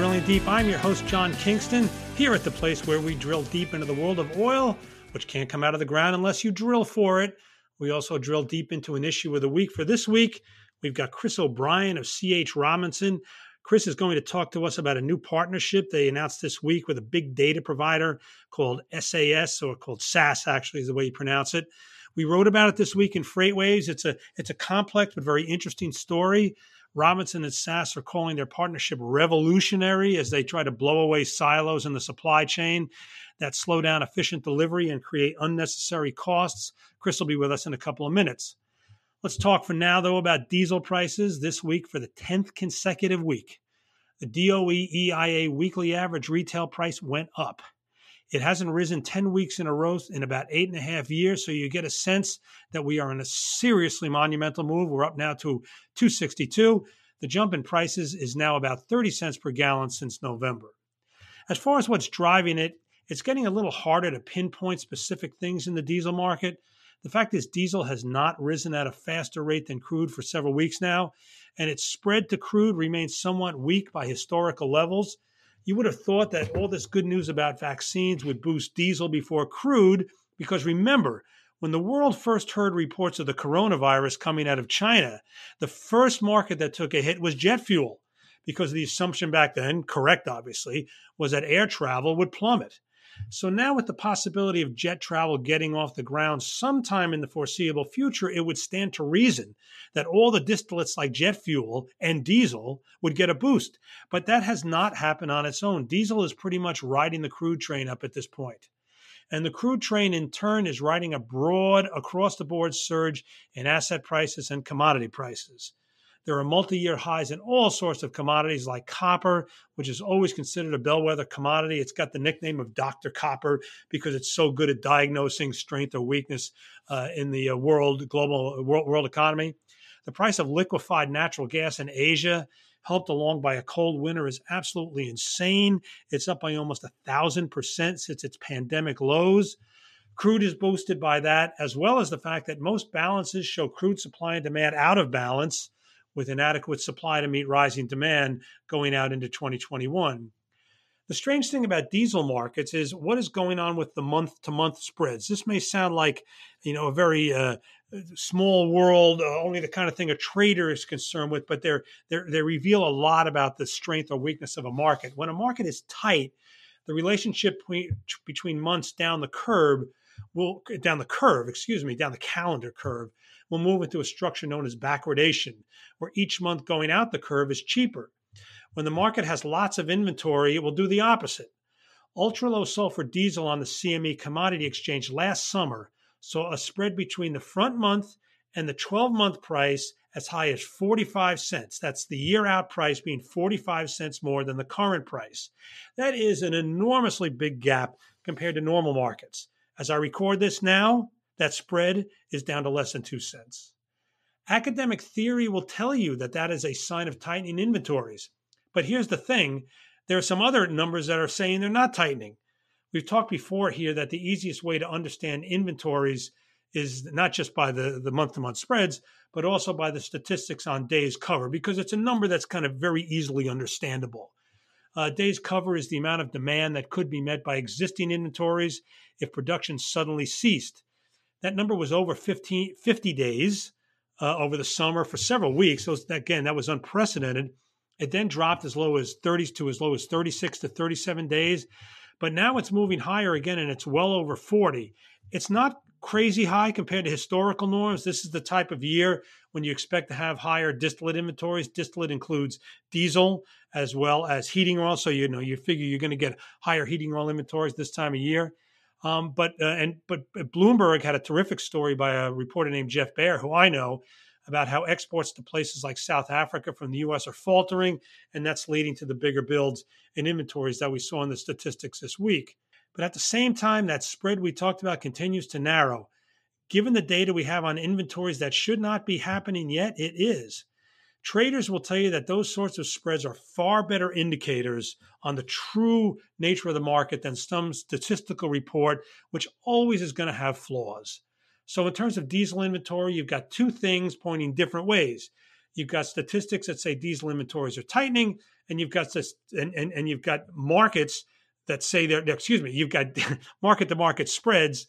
Drilling Deep. I'm your host, John Kingston, here at the place where we drill deep into the world of oil, which can't come out of the ground unless you drill for it. We also drill deep into an issue of the week. For this week, we've got Chris O'Brien of CH Robinson. Chris is going to talk to us about a new partnership they announced this week with a big data provider called SAS, or called SAS, actually, is the way you pronounce it. We wrote about it this week in FreightWaves. It's a it's a complex but very interesting story. Robinson and SAS are calling their partnership revolutionary as they try to blow away silos in the supply chain that slow down efficient delivery and create unnecessary costs. Chris will be with us in a couple of minutes. Let's talk for now, though, about diesel prices this week for the 10th consecutive week. The DOE EIA weekly average retail price went up. It hasn't risen 10 weeks in a row in about eight and a half years. So you get a sense that we are in a seriously monumental move. We're up now to 262. The jump in prices is now about 30 cents per gallon since November. As far as what's driving it, it's getting a little harder to pinpoint specific things in the diesel market. The fact is, diesel has not risen at a faster rate than crude for several weeks now, and its spread to crude remains somewhat weak by historical levels you would have thought that all this good news about vaccines would boost diesel before crude, because remember, when the world first heard reports of the coronavirus coming out of China, the first market that took a hit was jet fuel, because the assumption back then, correct obviously, was that air travel would plummet. So now, with the possibility of jet travel getting off the ground sometime in the foreseeable future, it would stand to reason that all the distillates like jet fuel and diesel would get a boost. But that has not happened on its own. Diesel is pretty much riding the crude train up at this point. And the crude train, in turn, is riding a broad, across the board surge in asset prices and commodity prices. There are multi year highs in all sorts of commodities like copper, which is always considered a bellwether commodity. It's got the nickname of Dr. Copper because it's so good at diagnosing strength or weakness uh, in the uh, world, global world, world economy. The price of liquefied natural gas in Asia helped along by a cold winter is absolutely insane. It's up by almost a thousand percent since its pandemic lows. Crude is boosted by that, as well as the fact that most balances show crude supply and demand out of balance with inadequate supply to meet rising demand going out into 2021. The strange thing about diesel markets is what is going on with the month to month spreads. This may sound like, you know, a very uh, small world, uh, only the kind of thing a trader is concerned with, but they're, they're, reveal a lot about the strength or weakness of a market. When a market is tight, the relationship between, between months down the curve will down the curve, excuse me, down the calendar curve will move into a structure known as backwardation, where each month going out the curve is cheaper. When the market has lots of inventory, it will do the opposite. Ultra low sulfur diesel on the CME commodity exchange last summer saw a spread between the front month and the 12 month price as high as 45 cents. That's the year out price being 45 cents more than the current price. That is an enormously big gap compared to normal markets. As I record this now, that spread is down to less than two cents. Academic theory will tell you that that is a sign of tightening inventories. But here's the thing there are some other numbers that are saying they're not tightening. We've talked before here that the easiest way to understand inventories is not just by the, the month-to-month spreads, but also by the statistics on days cover, because it's a number that's kind of very easily understandable. Uh, days cover is the amount of demand that could be met by existing inventories if production suddenly ceased. That number was over 15, 50 days uh, over the summer for several weeks. So again, that was unprecedented. It then dropped as low as 30s to as low as 36 to 37 days. But now it's moving higher again and it's well over 40. It's not crazy high compared to historical norms. This is the type of year when you expect to have higher distillate inventories. Distillate includes diesel as well as heating oil. So you know you figure you're going to get higher heating oil inventories this time of year. Um, but uh, and but Bloomberg had a terrific story by a reporter named Jeff Bear, who I know, about how exports to places like South Africa from the U.S. are faltering, and that's leading to the bigger builds in inventories that we saw in the statistics this week. But at the same time, that spread we talked about continues to narrow. Given the data we have on inventories that should not be happening yet, it is. Traders will tell you that those sorts of spreads are far better indicators on the true nature of the market than some statistical report, which always is going to have flaws. So, in terms of diesel inventory, you've got two things pointing different ways. you've got statistics that say diesel inventories are tightening, and you've got this, and, and, and you've got markets that say they're excuse me, you've got market to market spreads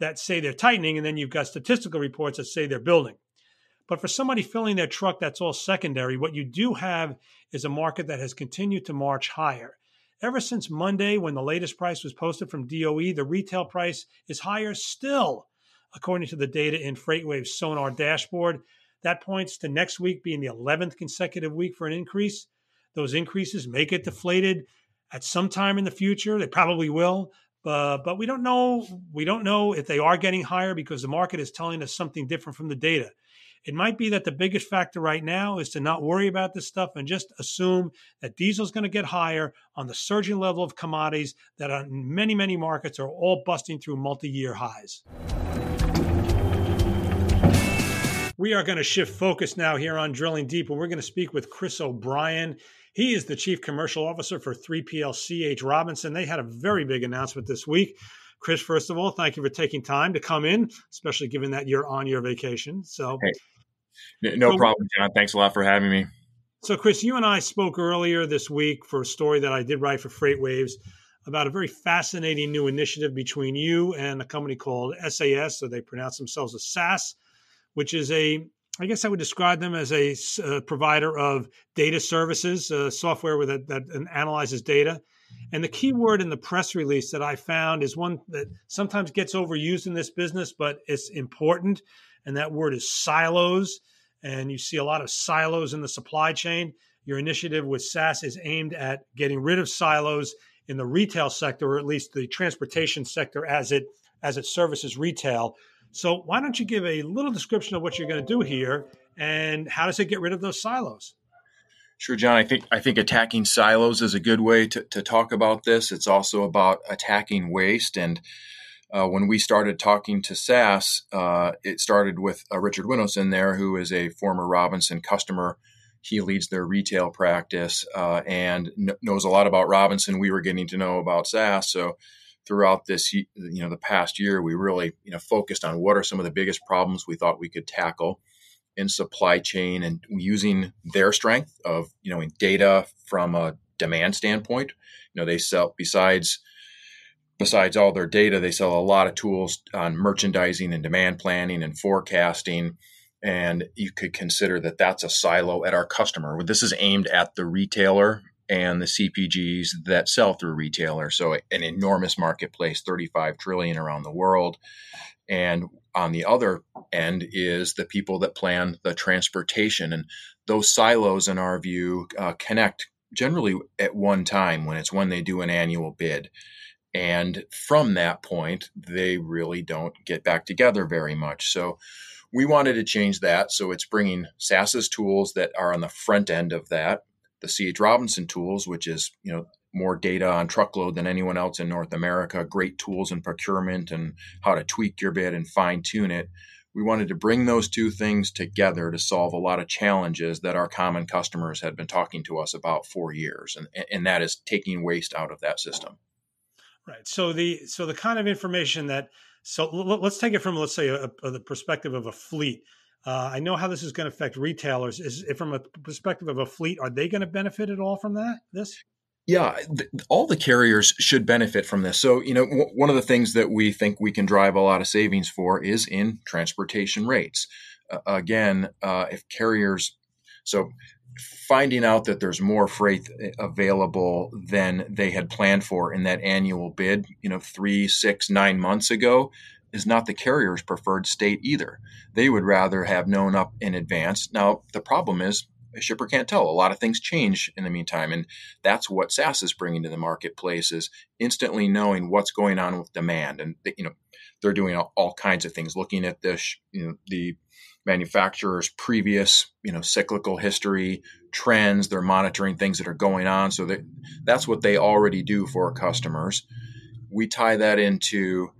that say they're tightening, and then you've got statistical reports that say they're building. But for somebody filling their truck, that's all secondary. What you do have is a market that has continued to march higher. Ever since Monday, when the latest price was posted from DOE, the retail price is higher still, according to the data in FreightWave's Sonar dashboard. That points to next week being the 11th consecutive week for an increase. Those increases may get deflated at some time in the future. They probably will, uh, but we don't know. We don't know if they are getting higher because the market is telling us something different from the data. It might be that the biggest factor right now is to not worry about this stuff and just assume that diesel is going to get higher on the surging level of commodities that on many, many markets are all busting through multi year highs. We are going to shift focus now here on Drilling Deep, and we're going to speak with Chris O'Brien. He is the Chief Commercial Officer for 3PL CH Robinson. They had a very big announcement this week. Chris, first of all, thank you for taking time to come in, especially given that you're on your vacation. So, hey, no so, problem, John. Thanks a lot for having me. So, Chris, you and I spoke earlier this week for a story that I did write for FreightWaves about a very fascinating new initiative between you and a company called SAS, so they pronounce themselves as SAS, which is a I guess I would describe them as a uh, provider of data services, uh, software that, that analyzes data. And the key word in the press release that I found is one that sometimes gets overused in this business, but it's important and that word is silos. And you see a lot of silos in the supply chain. Your initiative with SAS is aimed at getting rid of silos in the retail sector, or at least the transportation sector as it as it services retail. So why don't you give a little description of what you're going to do here and how does it get rid of those silos? Sure, John. I think I think attacking silos is a good way to, to talk about this. It's also about attacking waste and uh, when we started talking to SAS, uh, it started with uh, Richard Winnoson there, who is a former Robinson customer. He leads their retail practice uh, and kn- knows a lot about Robinson. We were getting to know about SAS, so throughout this, you know, the past year, we really, you know, focused on what are some of the biggest problems we thought we could tackle in supply chain and using their strength of, you know, in data from a demand standpoint. You know, they sell besides besides all their data, they sell a lot of tools on merchandising and demand planning and forecasting. And you could consider that that's a silo at our customer. This is aimed at the retailer and the CPGs that sell through retailer. So an enormous marketplace, 35 trillion around the world. And on the other end is the people that plan the transportation. And those silos, in our view, uh, connect generally at one time when it's when they do an annual bid. And from that point, they really don't get back together very much. So we wanted to change that. So it's bringing SAS's tools that are on the front end of that, the CH Robinson tools, which is, you know, more data on truckload than anyone else in North America, great tools in procurement and how to tweak your bid and fine tune it. We wanted to bring those two things together to solve a lot of challenges that our common customers had been talking to us about for years. And, and that is taking waste out of that system. Right. So the so the kind of information that so let's take it from let's say a, a, the perspective of a fleet. Uh, I know how this is going to affect retailers. Is it from a perspective of a fleet, are they going to benefit at all from that? This? Yeah, th- all the carriers should benefit from this. So, you know, w- one of the things that we think we can drive a lot of savings for is in transportation rates. Uh, again, uh, if carriers, so finding out that there's more freight eh, available than they had planned for in that annual bid, you know, three, six, nine months ago, is not the carrier's preferred state either. They would rather have known up in advance. Now, the problem is a shipper can't tell. A lot of things change in the meantime, and that's what SAS is bringing to the marketplace is instantly knowing what's going on with demand. And you know, they're doing all, all kinds of things, looking at this, you know, the manufacturer's previous, you know, cyclical history, trends. They're monitoring things that are going on. So that that's what they already do for customers. We tie that into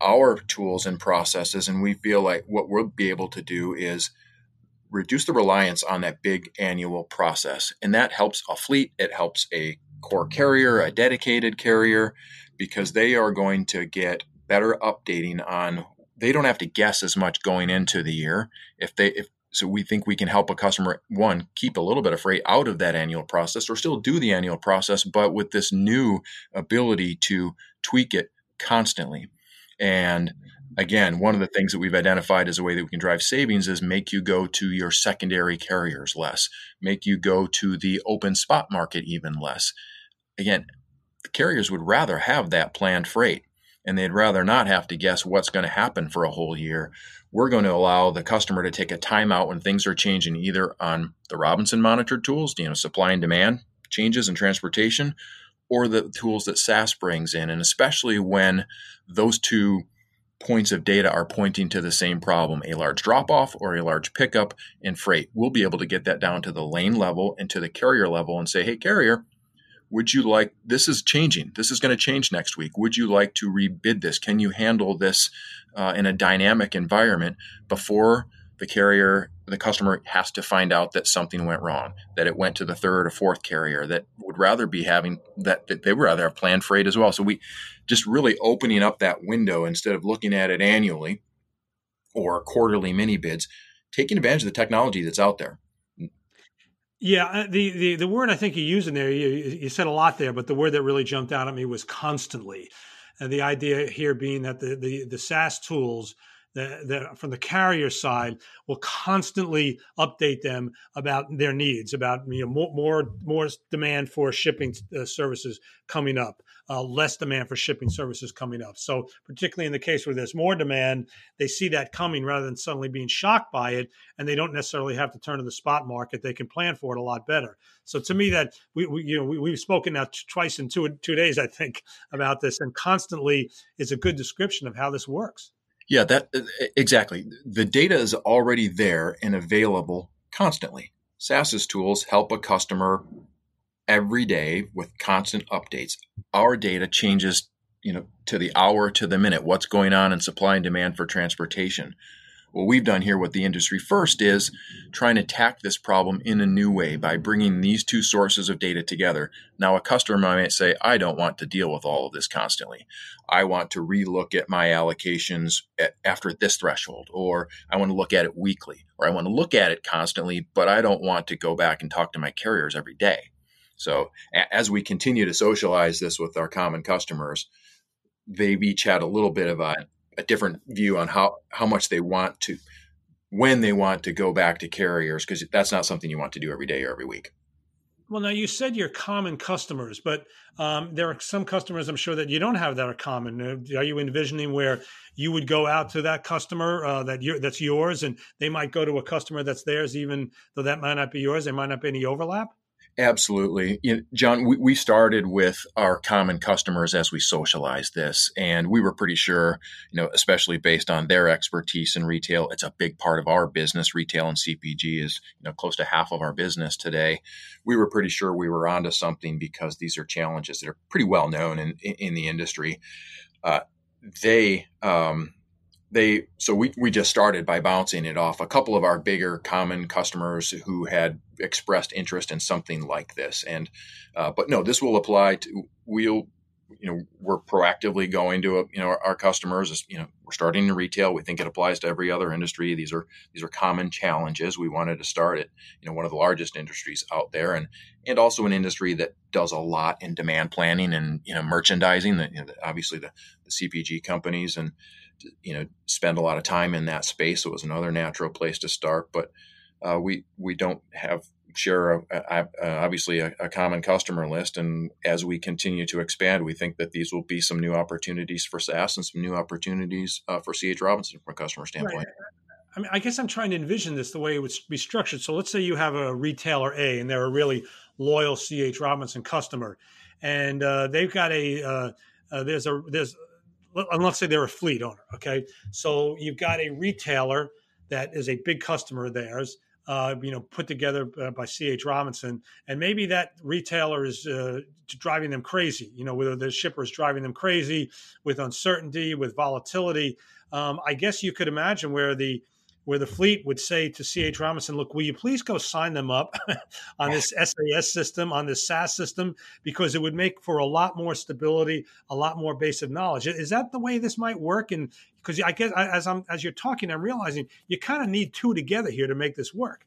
our tools and processes, and we feel like what we'll be able to do is reduce the reliance on that big annual process. And that helps a fleet, it helps a core carrier, a dedicated carrier, because they are going to get better updating on they don't have to guess as much going into the year. If they if so we think we can help a customer one keep a little bit of freight out of that annual process or still do the annual process but with this new ability to tweak it constantly. And again one of the things that we've identified as a way that we can drive savings is make you go to your secondary carriers less make you go to the open spot market even less. Again the carriers would rather have that planned freight and they'd rather not have to guess what's going to happen for a whole year we're going to allow the customer to take a timeout when things are changing either on the Robinson monitored tools, you know, supply and demand changes in transportation, or the tools that SAS brings in. And especially when those two points of data are pointing to the same problem a large drop off or a large pickup in freight. We'll be able to get that down to the lane level and to the carrier level and say, hey, carrier, would you like this is changing. This is going to change next week. Would you like to rebid this? Can you handle this uh, in a dynamic environment before the carrier the customer has to find out that something went wrong that it went to the third or fourth carrier that would rather be having that, that they would rather have planned freight as well? So we just really opening up that window instead of looking at it annually or quarterly mini bids taking advantage of the technology that's out there yeah, uh, the, the the word I think you used in there, you, you said a lot there, but the word that really jumped out at me was constantly. And the idea here being that the the, the SAS tools that, that from the carrier side will constantly update them about their needs, about you know more more, more demand for shipping uh, services coming up, uh, less demand for shipping services coming up. So, particularly in the case where there's more demand, they see that coming rather than suddenly being shocked by it, and they don't necessarily have to turn to the spot market. They can plan for it a lot better. So, to me, that we, we you know we, have spoken now twice in two two days, I think, about this, and constantly is a good description of how this works. Yeah, that exactly. The data is already there and available constantly. SAS's tools help a customer every day with constant updates. Our data changes, you know, to the hour to the minute. What's going on in supply and demand for transportation? What we've done here with the industry first is trying to tack this problem in a new way by bringing these two sources of data together. Now, a customer might say, I don't want to deal with all of this constantly. I want to relook at my allocations at, after this threshold, or I want to look at it weekly, or I want to look at it constantly, but I don't want to go back and talk to my carriers every day. So as we continue to socialize this with our common customers, they've each had a little bit of a, a different view on how, how much they want to, when they want to go back to carriers, because that's not something you want to do every day or every week. Well, now you said you're common customers, but um, there are some customers I'm sure that you don't have that are common. Uh, are you envisioning where you would go out to that customer uh, that that's yours, and they might go to a customer that's theirs, even though that might not be yours? There might not be any overlap. Absolutely. You know, John, we, we started with our common customers as we socialized this, and we were pretty sure, you know, especially based on their expertise in retail, it's a big part of our business. Retail and CPG is, you know, close to half of our business today. We were pretty sure we were onto something because these are challenges that are pretty well known in, in, the industry. Uh, they, um, they so we, we just started by bouncing it off a couple of our bigger common customers who had expressed interest in something like this. And uh, but no this will apply to we'll you know we're proactively going to you know our, our customers you know we're starting in retail. We think it applies to every other industry. These are these are common challenges. We wanted to start it you know one of the largest industries out there and and also an industry that does a lot in demand planning and you know merchandising that you know, obviously the, the cpg companies and you know spend a lot of time in that space. So it was another natural place to start. But uh, we we don't have share a, a, a, obviously a, common customer list, and as we continue to expand, we think that these will be some new opportunities for SAS and some new opportunities uh, for CH Robinson from a customer standpoint. Right. I mean, I guess I'm trying to envision this the way it would be structured. So let's say you have a retailer A, and they're a really loyal CH Robinson customer, and uh, they've got a uh, uh, there's a there's and let's say they're a fleet owner. Okay, so you've got a retailer that is a big customer of theirs. Uh, you know, put together uh, by C.H. Robinson, and maybe that retailer is uh, driving them crazy. You know, whether the shipper is driving them crazy with uncertainty, with volatility. Um, I guess you could imagine where the where the fleet would say to CH Robinson, look, will you please go sign them up on this SAS system, on this SAS system, because it would make for a lot more stability, a lot more base of knowledge. Is that the way this might work? And because I guess as I'm as you're talking, I'm realizing you kind of need two together here to make this work.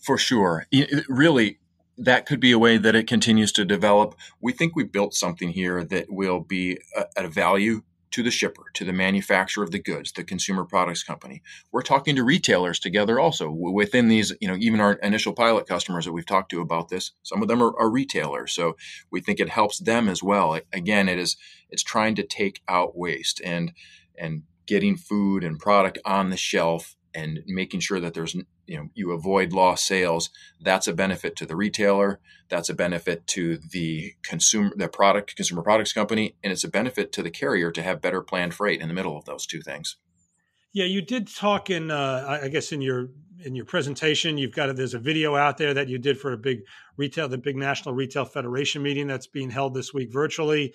For sure. It, really, that could be a way that it continues to develop. We think we built something here that will be uh, at a value to the shipper, to the manufacturer of the goods, the consumer products company. We're talking to retailers together also within these, you know, even our initial pilot customers that we've talked to about this. Some of them are, are retailers, so we think it helps them as well. Again, it is it's trying to take out waste and and getting food and product on the shelf and making sure that there's you know you avoid lost sales that's a benefit to the retailer that's a benefit to the consumer the product consumer products company and it's a benefit to the carrier to have better planned freight in the middle of those two things. Yeah you did talk in uh, i guess in your in your presentation you've got a, there's a video out there that you did for a big retail the big national retail federation meeting that's being held this week virtually.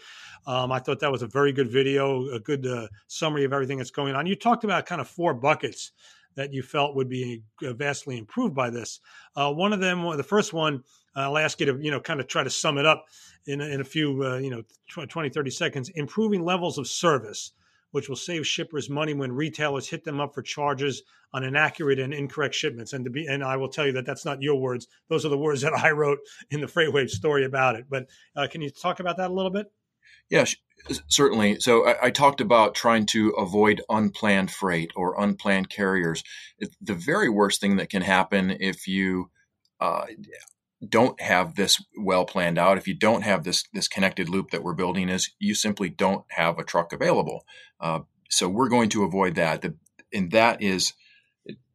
Um, i thought that was a very good video a good uh, summary of everything that's going on. You talked about kind of four buckets that you felt would be uh, vastly improved by this. Uh, one of them, the first one, uh, I'll ask you to, you know, kind of try to sum it up in, in a few, uh, you know, 20, 30 seconds. Improving levels of service, which will save shippers money when retailers hit them up for charges on inaccurate and incorrect shipments. And to be, and I will tell you that that's not your words; those are the words that I wrote in the FreightWave story about it. But uh, can you talk about that a little bit? Yeah, Certainly. So I, I, talked about trying to avoid unplanned freight or unplanned carriers. It, the very worst thing that can happen if you uh, don't have this well planned out, if you don't have this this connected loop that we're building, is you simply don't have a truck available. Uh, so we're going to avoid that. The, and that is,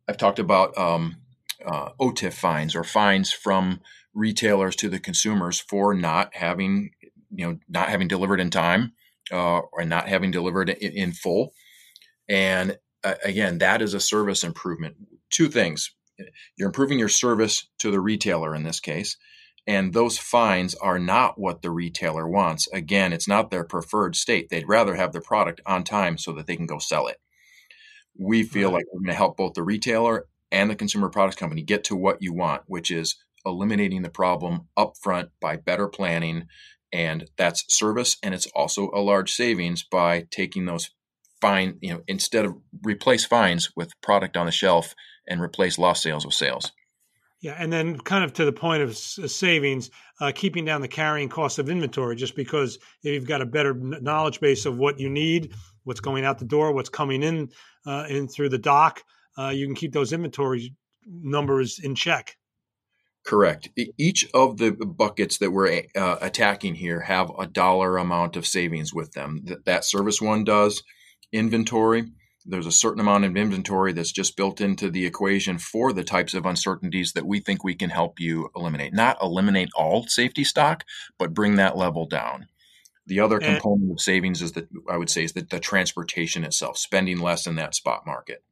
I've talked about um, uh, OTIF fines or fines from retailers to the consumers for not having you know not having delivered in time uh, or not having delivered in, in full. And uh, again, that is a service improvement. Two things: you're improving your service to the retailer in this case, and those fines are not what the retailer wants. Again, it's not their preferred state. They'd rather have the product on time so that they can go sell it. We feel right. like we're going to help both the retailer and the consumer products company get to what you want, which is eliminating the problem upfront by better planning and that's service and it's also a large savings by taking those fine you know instead of replace fines with product on the shelf and replace lost sales with sales. Yeah and then kind of to the point of savings uh, keeping down the carrying cost of inventory just because if you've got a better knowledge base of what you need what's going out the door what's coming in uh, in through the dock uh, you can keep those inventory numbers in check Correct. Each of the buckets that we're uh, attacking here have a dollar amount of savings with them. That, that service one does. Inventory, there's a certain amount of inventory that's just built into the equation for the types of uncertainties that we think we can help you eliminate. Not eliminate all safety stock, but bring that level down. The other component of savings is that I would say is that the transportation itself, spending less in that spot market.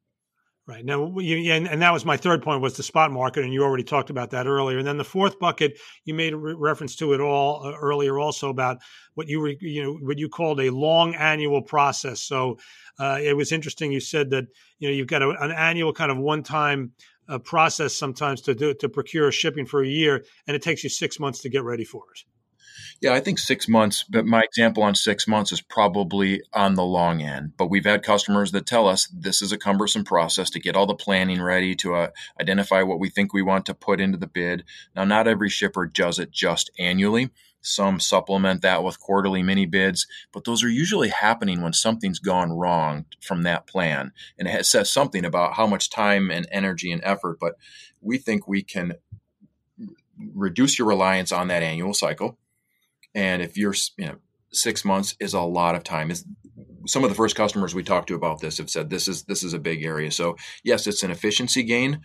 Right now, you, and, and that was my third point was the spot market, and you already talked about that earlier. And then the fourth bucket, you made re- reference to it all uh, earlier, also about what you re, you know what you called a long annual process. So uh, it was interesting. You said that you know you've got a, an annual kind of one time uh, process sometimes to do to procure shipping for a year, and it takes you six months to get ready for it. Yeah, I think six months, but my example on six months is probably on the long end. But we've had customers that tell us this is a cumbersome process to get all the planning ready, to uh, identify what we think we want to put into the bid. Now, not every shipper does it just annually. Some supplement that with quarterly mini bids, but those are usually happening when something's gone wrong from that plan. And it says something about how much time and energy and effort, but we think we can reduce your reliance on that annual cycle and if you're, you know, six months is a lot of time. Is some of the first customers we talked to about this have said this is this is a big area. So yes, it's an efficiency gain.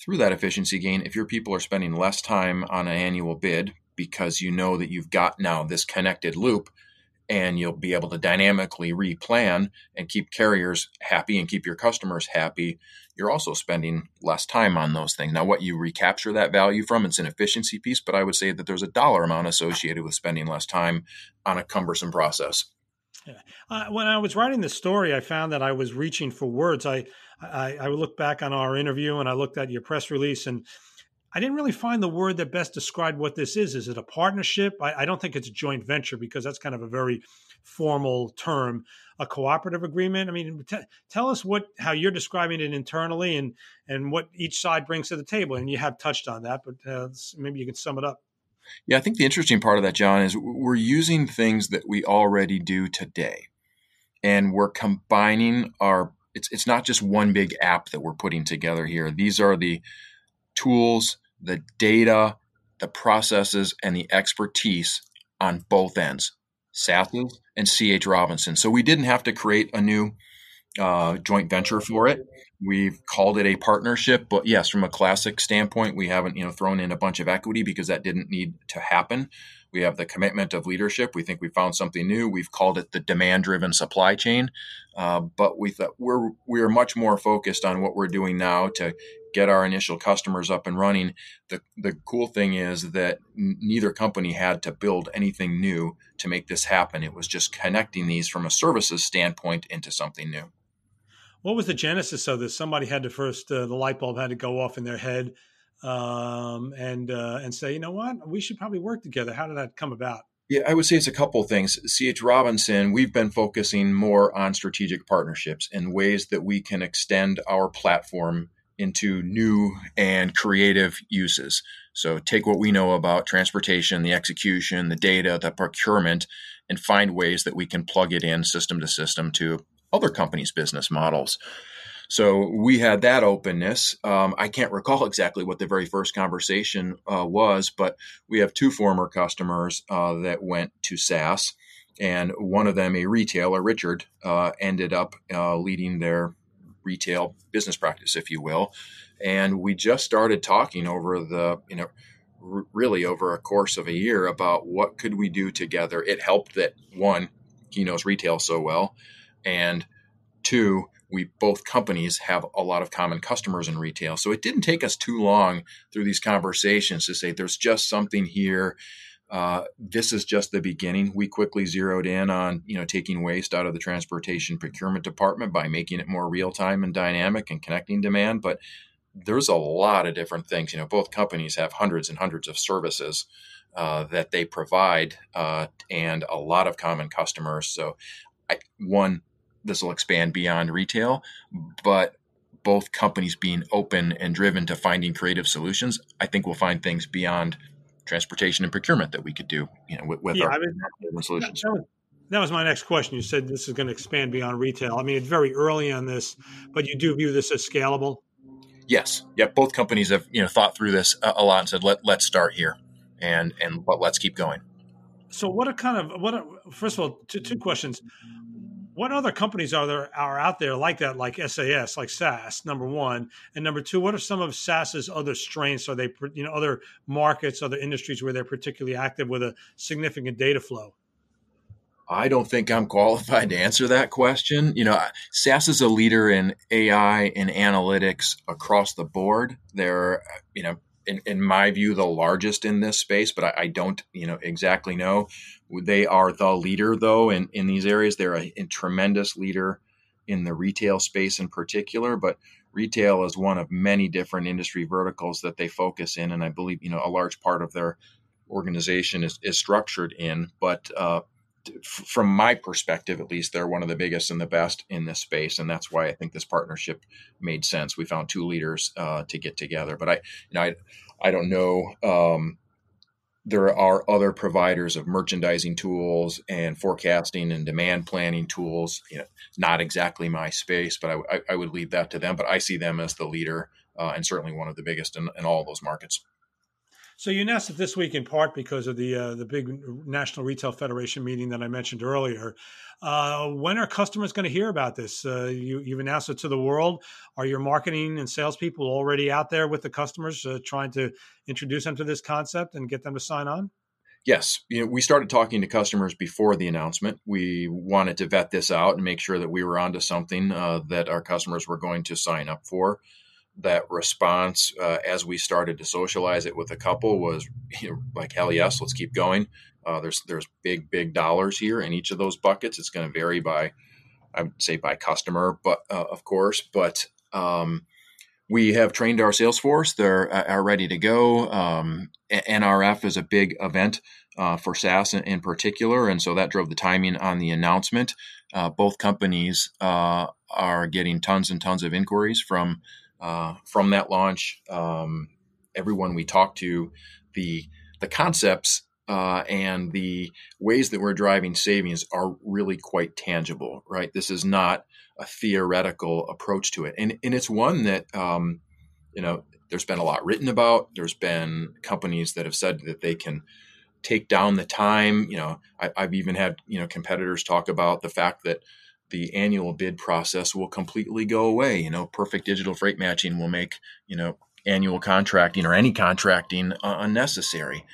Through that efficiency gain, if your people are spending less time on an annual bid because you know that you've got now this connected loop, and you'll be able to dynamically replan and keep carriers happy and keep your customers happy. You're also spending less time on those things. Now, what you recapture that value from, it's an efficiency piece, but I would say that there's a dollar amount associated with spending less time on a cumbersome process. Yeah. Uh, when I was writing the story, I found that I was reaching for words. I, I I looked back on our interview and I looked at your press release and I didn't really find the word that best described what this is. Is it a partnership? I, I don't think it's a joint venture because that's kind of a very formal term. A cooperative agreement. I mean, t- tell us what how you're describing it internally and and what each side brings to the table. And you have touched on that, but uh, maybe you can sum it up. Yeah, I think the interesting part of that, John, is we're using things that we already do today, and we're combining our. It's it's not just one big app that we're putting together here. These are the tools, the data, the processes, and the expertise on both ends, SAS's and CH Robinson. So we didn't have to create a new uh, joint venture for it. We've called it a partnership, but yes, from a classic standpoint, we haven't you know thrown in a bunch of equity because that didn't need to happen. We have the commitment of leadership. We think we found something new. We've called it the demand-driven supply chain, uh, but we thought we're we're much more focused on what we're doing now to get our initial customers up and running. The the cool thing is that n- neither company had to build anything new to make this happen. It was just connecting these from a services standpoint into something new what was the genesis of this? Somebody had to first uh, the light bulb had to go off in their head, um, and uh, and say, you know what, we should probably work together. How did that come about? Yeah, I would say it's a couple of things. CH Robinson, we've been focusing more on strategic partnerships and ways that we can extend our platform into new and creative uses. So take what we know about transportation, the execution, the data, the procurement, and find ways that we can plug it in system to system to other companies' business models. So we had that openness. Um, I can't recall exactly what the very first conversation uh, was, but we have two former customers uh, that went to SAS, and one of them, a retailer, Richard, uh, ended up uh, leading their retail business practice, if you will. And we just started talking over the, you know, really over a course of a year about what could we do together. It helped that one, he knows retail so well and two, we both companies have a lot of common customers in retail. So it didn't take us too long through these conversations to say there's just something here. Uh, this is just the beginning. We quickly zeroed in on you know taking waste out of the transportation procurement department by making it more real time and dynamic and connecting demand. But there's a lot of different things. You know, both companies have hundreds and hundreds of services uh, that they provide uh, and a lot of common customers. So, I, one, this will expand beyond retail, but both companies being open and driven to finding creative solutions, I think we'll find things beyond transportation and procurement that we could do, you know, with, with yeah, our I mean, solutions. That was, that was my next question. You said this is going to expand beyond retail. I mean, it's very early on this, but you do view this as scalable. Yes. Yeah. Both companies have you know thought through this a, lot and said let let's start here, and and but let's keep going. So, what are kind of what? Are, first of all, two, two questions what other companies are there are out there like that, like SAS, like SAS? Number one, and number two, what are some of SAS's other strengths? Are they, you know, other markets, other industries where they're particularly active with a significant data flow? I don't think I'm qualified to answer that question. You know, SAS is a leader in AI and analytics across the board. They're, you know, in, in my view, the largest in this space, but I, I, don't, you know, exactly know. They are the leader, though, in, in these areas. They're a, a tremendous leader in the retail space in particular, but retail is one of many different industry verticals that they focus in, and I believe, you know, a large part of their organization is, is structured in. But uh, from my perspective, at least, they're one of the biggest and the best in this space, and that's why I think this partnership made sense. We found two leaders uh, to get together, but I, you know, I, I don't know. Um, there are other providers of merchandising tools and forecasting and demand planning tools. You know, not exactly my space, but I, I, I would leave that to them. But I see them as the leader uh, and certainly one of the biggest in, in all those markets. So you announced it this week in part because of the uh, the big National Retail Federation meeting that I mentioned earlier. Uh, when are customers going to hear about this? Uh, you, have announced it to the world. Are your marketing and salespeople already out there with the customers, uh, trying to introduce them to this concept and get them to sign on? Yes, you know, we started talking to customers before the announcement. We wanted to vet this out and make sure that we were onto something uh, that our customers were going to sign up for that response uh, as we started to socialize it with a couple was you know, like hell yes, let's keep going. Uh, there's there's big big dollars here in each of those buckets. It's going to vary by I would say by customer, but uh, of course, but um, we have trained our sales force. They're uh, are ready to go. Um, NRF is a big event uh, for SAS in, in, particular, and so that drove the timing on the announcement. Uh, both companies are getting tons and tons of inquiries from uh, from that launch. Um, everyone we talk to, the the concepts uh, and the ways that we're driving savings are really quite tangible, right? This is not a theoretical approach to it, and and it's one that um, you know there's been a lot written about. There's been companies that have said that they can take down the time. You know, I, have even had you know competitors talk about the fact that the annual bid process will completely go away. You know, perfect digital freight matching will make you know annual contracting or any contracting uh, unnecessary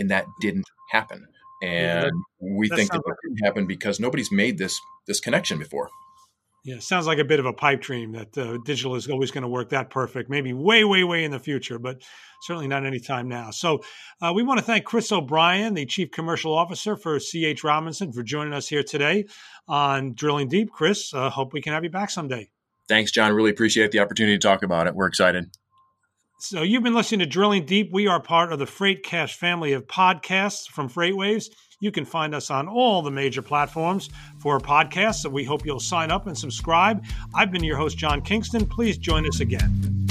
and that didn't happen. And yeah, we think that, that didn't happen because nobody's made this this connection before. Yeah, sounds like a bit of a pipe dream that uh, digital is always going to work that perfect. Maybe way, way, way in the future, but certainly not anytime now. So, uh, we want to thank Chris O'Brien, the Chief Commercial Officer for CH Robinson, for joining us here today on Drilling Deep. Chris, uh, hope we can have you back someday. Thanks, John. Really appreciate the opportunity to talk about it. We're excited. So you've been listening to Drilling Deep. We are part of the Freightcast family of podcasts from FreightWaves. You can find us on all the major platforms for podcasts. So we hope you'll sign up and subscribe. I've been your host, John Kingston. Please join us again.